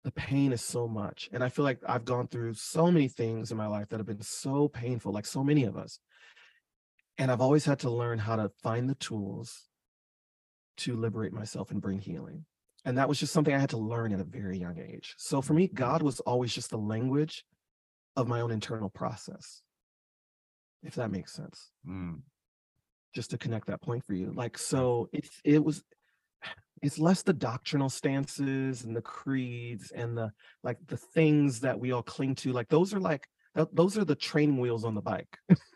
the pain is so much. And i feel like i've gone through so many things in my life that have been so painful like so many of us. And i've always had to learn how to find the tools to liberate myself and bring healing and that was just something I had to learn at a very young age. So for me, God was always just the language of my own internal process, if that makes sense. Mm. Just to connect that point for you, like so, it's it was, it's less the doctrinal stances and the creeds and the like the things that we all cling to. Like those are like those are the training wheels on the bike. [laughs]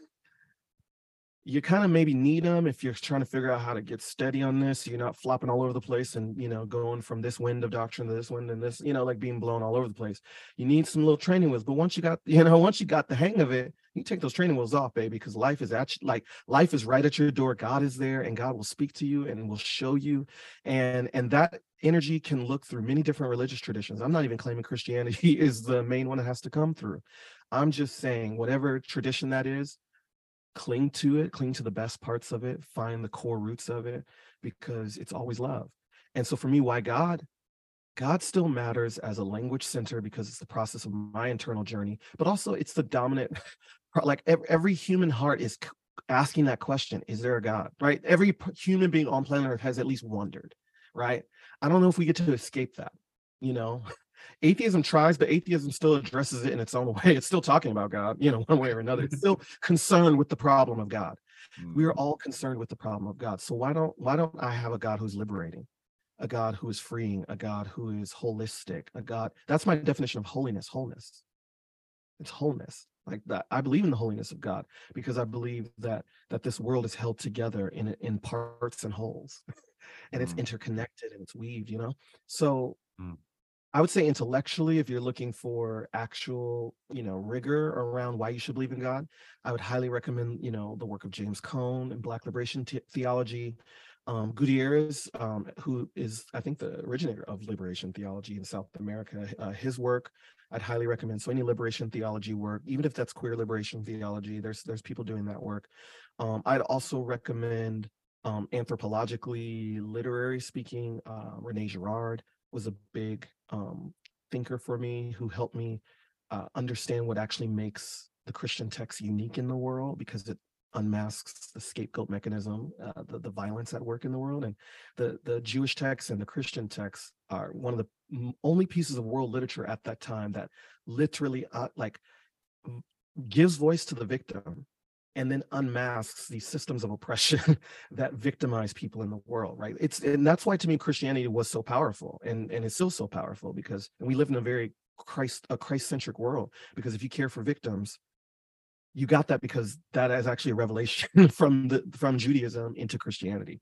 you kind of maybe need them if you're trying to figure out how to get steady on this. You're not flopping all over the place and you know going from this wind of doctrine to this wind and this, you know, like being blown all over the place. You need some little training wheels. But once you got, [laughs] you know, once you got the hang of it, you take those training wheels off, baby, because life is actually like life is right at your door. God is there and God will speak to you and will show you. And and that energy can look through many different religious traditions. I'm not even claiming Christianity [laughs] is the main one that has to come through. I'm just saying whatever tradition that is, cling to it, cling to the best parts of it, find the core roots of it, because it's always love. And so for me, why God? God still matters as a language center because it's the process of my internal journey, but also it's the dominant, [laughs] like every, human heart is asking that question Is there a God? Right? Every human being on planet Earth has at least wondered, right? I don't know if we get to escape that, you know? [laughs] atheism tries, but atheism still addresses it in its own [laughs] way. It's still talking about God, you know, [laughs] one way or another. It's [laughs] still concerned with the problem of God. We are Mm. all concerned with the problem of God. So why don't why don't I have a God who's liberating, a God who is freeing, a God who is holistic, a God that's my definition of holiness, wholeness. It's wholeness. like that i believe in the holiness of god because i believe that that this world is held together in in parts and wholes and it's Mm. interconnected and it's weaved you know so Mm. I would say intellectually if you're looking for actual you know rigor around why you should believe in god i would highly recommend you know the work of james cone and black liberation the- theology um, Gutierrez, um, who is, I think, the originator of liberation theology in South America, uh, his work I'd highly recommend. So any liberation theology work, even if that's queer liberation theology, there's there's people doing that work. Um, I'd also recommend um, anthropologically, literary speaking. Uh, Rene Girard was a big um, thinker for me who helped me uh, understand what actually makes the Christian text unique in the world because it unmasks the scapegoat mechanism, uh, the, the violence at work in the world. And the, the Jewish text and the Christian text are one of the only pieces of world literature at that time that literally uh, like gives voice to the victim and then unmasks these systems of oppression [laughs] that victimize people in the world right it's and that's why to me christianity was so powerful and and it's still so powerful because and we live in a very christ a christ-centric world because if you care for victims you got that because that is actually a revelation [laughs] from the from Judaism into Christianity.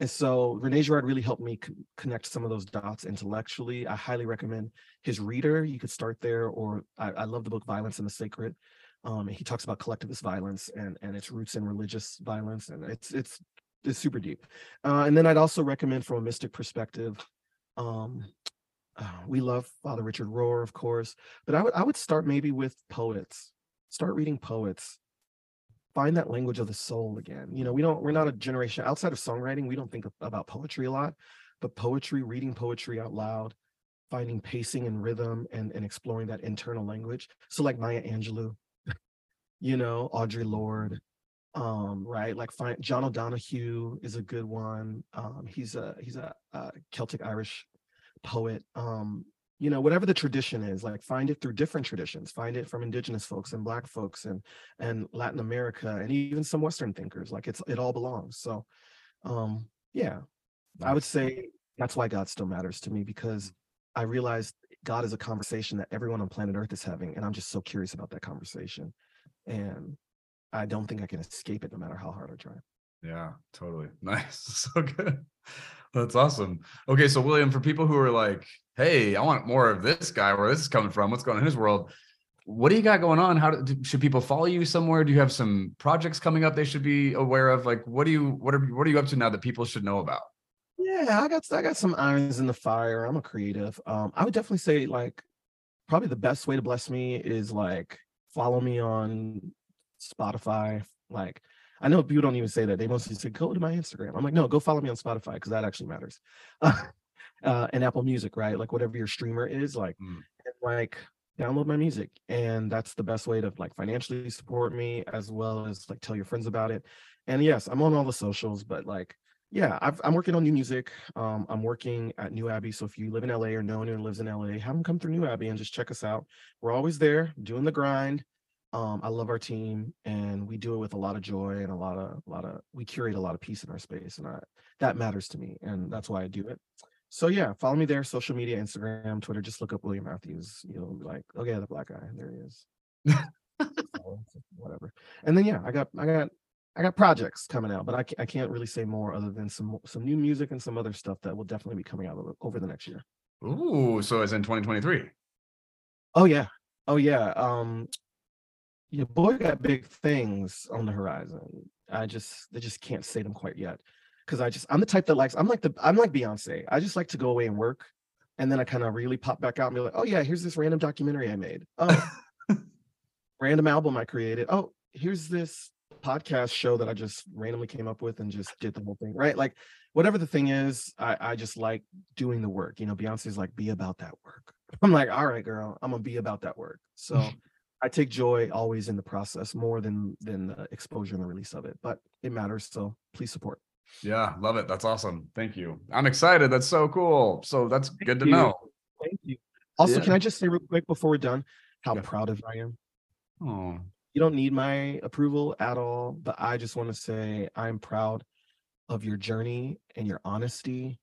And so Rene Girard really helped me con- connect some of those dots intellectually. I highly recommend his reader. You could start there, or I, I love the book Violence and the Sacred. Um, he talks about collectivist violence and and its roots in religious violence, and it's it's it's super deep. Uh, and then I'd also recommend from a mystic perspective. Um, uh, we love Father Richard Rohr, of course, but I would I would start maybe with poets start reading poets find that language of the soul again you know we don't we're not a generation outside of songwriting we don't think about poetry a lot but poetry reading poetry out loud finding pacing and rhythm and, and exploring that internal language so like maya angelou you know Audre lorde um right? Like find john o'donohue is a good one. Um he's a he's a, uh celtic irish poet. Um you know whatever the tradition is like find it through different traditions. Find it from indigenous folks and black folks and and latin america and even some western thinkers. Like it's it all belongs. So um yeah i would say that's why god still matters to me because i realized god is a conversation that everyone on planet earth is having and i'm just so curious about that conversation and i don't think i can escape it no matter how hard i try Yeah, totally. [laughs] Nice. So good. That's awesome. Okay, so William, for people who are like, hey, I want more of this guy, where this is coming from, what's going on in his world? What do you got going on? How do, should people follow you somewhere? Do you have some projects coming up they should be aware of? Like, what do you what are what are you up to now that people should know about? Yeah, I got I got some irons in the fire. I'm a creative. Um, I would definitely say like probably the best way to bless me is like follow me on Spotify. Like I know people don't even say that. They mostly say go to my Instagram. I'm like, no, go follow me on Spotify because that actually matters. [laughs] uh, and Apple Music, right? Like whatever your streamer is, like Mm. and, like download my music. And that's the best way to like financially support me as well as like tell your friends about it. And yes, I'm on all the socials, but like yeah, I've, I'm working on new music. Um, I'm working at New Abbey. So if you live in LA or know anyone who lives in LA, have them come through New Abbey and just check us out. We're always there doing the grind. Um, I love our team and we do it with a lot of joy and a lot of, a lot of, we curate a lot of peace in our space and I, that matters to me. And that's why I do it. So yeah, follow me there, social media, Instagram, Twitter, just look up William Matthews. You'll be like, okay, the black guy, there he is. [laughs] Whatever. And then, yeah, I got, I got, I got projects coming out, but I, I can't really say more other than some some new music and some other stuff that will definitely be coming out over- the next year. Ooh, so as in 2023. Oh yeah, oh yeah. Um, your boy got big things on the horizon. I just they just can't say them quite yet because I just I'm the type that likes I'm like the I'm like Beyonce. I just like to go away and work, and then I kind of really pop back out and be like, oh yeah, here's this random documentary I made. Oh, [laughs] random album I created. Oh, here's this podcast show that I just randomly came up with and just did the whole thing. Right, like whatever the thing is, I I just like doing the work. You know, Beyonce's like be about that work. [laughs] I'm like, all right, girl, I'm gonna be about that work. So. [laughs] I take joy always in the process more than than the exposure and the release of it, but it matters. So please support. Yeah, love it. That's awesome. Thank you. I'm excited. That's so cool. So that's good to you. know. Thank you. Also, Yeah. can I just say real quick before we're done how Yeah. proud of I am? Oh, You don't need my approval at all, but I just want to say I'm proud of your journey and your honesty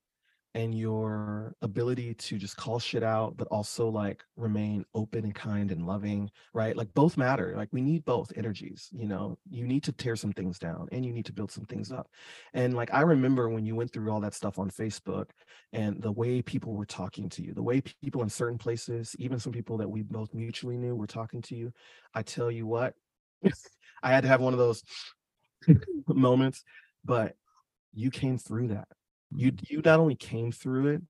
and your ability to just call shit out, but also like remain open and kind and loving, right? Like both matter. Like we need both energies, you know, you need to tear some things down and you need to build some things up. And like I remember when you went through all that stuff on Facebook and the way people were talking to you, the way people in certain places, even some people that we both mutually knew were talking to you. I tell you what, [laughs] I had to have one of those [laughs] moments, but you came through that you you not only came through it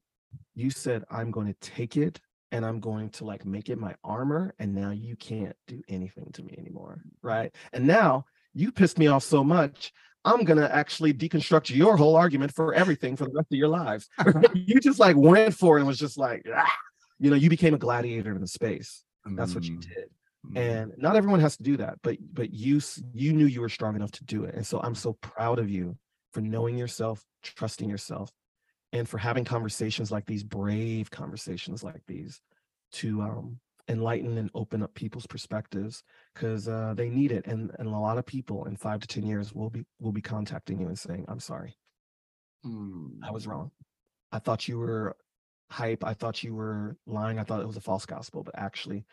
you said i'm going to take it and i'm going to like make it my armor and now you can't do anything to me anymore right and now you pissed me off so much i'm going to actually deconstruct your whole argument for everything for the rest of your lives [laughs] [laughs] you just like went for it and was just like ah. you know you became a gladiator in the space that's what you mm. did mm. and not everyone has to do that but but you you knew you were strong enough to do it and so i'm so proud of you for knowing yourself, trusting yourself, and for having conversations like these, brave conversations like these, to um, enlighten and open up people's perspectives because uh, they need it. And, and a lot of people in five to ten years will be will be contacting you and saying, "I'm sorry, mm. I was wrong. I thought you were hype. I thought you were lying. I thought it was a false gospel, but actually."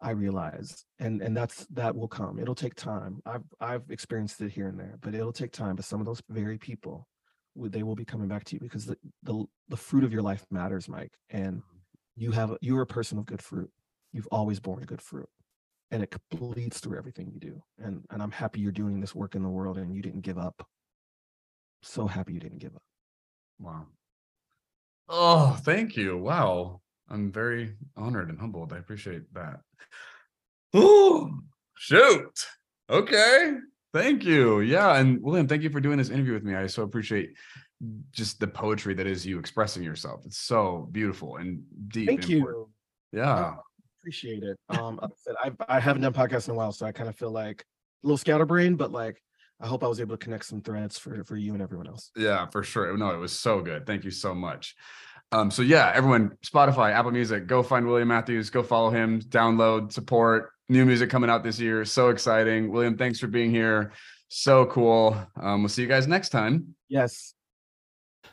I realize, and and that's that will come. It'll take time. I've I've experienced it here and there, but it'll take time. But some of those very people, they will be coming back to you because the the the fruit of your life matters, Mike. And mm-hmm. you have you're a person of good fruit. You've always borne good fruit, and it bleeds through everything you do. And and I'm happy you're doing this work in the world, and you didn't give up. So happy you didn't give up. Wow. Oh, thank you. Wow. I'm very honored and humbled. I appreciate that. Oh, [gasps] shoot. Okay. Thank you. Yeah. And William, thank you for doing this interview with me. I so appreciate just the poetry that is you expressing yourself. It's so beautiful and deep. Thank you. Yeah. appreciate it. Um, I I I haven't done podcasts in a while, so I kind of feel like a little scatterbrain, but like I hope I was able to connect some threads for for you and everyone else. Yeah, for sure. No, it was so good. Thank you so much. Um, so yeah, everyone, Spotify, Apple Music, go find William Matthews, go follow him, download, support. New music coming out this year. So exciting. William, thanks for being here. So cool. Um, we'll see you guys next time. Yes.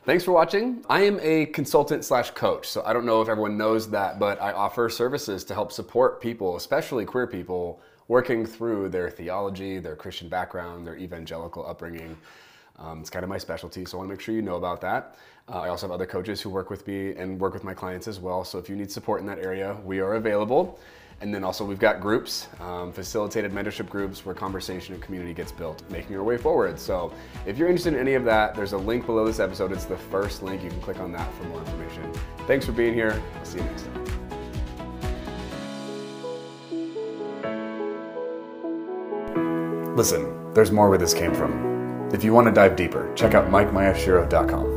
Thanks for watching. I am a consultant slash coach, so I don't know if everyone knows that, but I offer services to help support people, especially queer people, working through their theology, their Christian background, their evangelical upbringing. Um, it's kind of my specialty, so I want to make sure you know about that. Uh, I also have other coaches who work with me and work with my clients as well. So if you need support in that area, we are available. And then also we've got groups, um, facilitated mentorship groups where conversation and community gets built, making your way forward. So if you're interested in any of that, there's a link below this episode. It's the first link. You can click on that for more information. Thanks for being here. I'll see you next time. Listen, there's more where this came from. If you want to dive deeper, check out MikeMayashiro.com.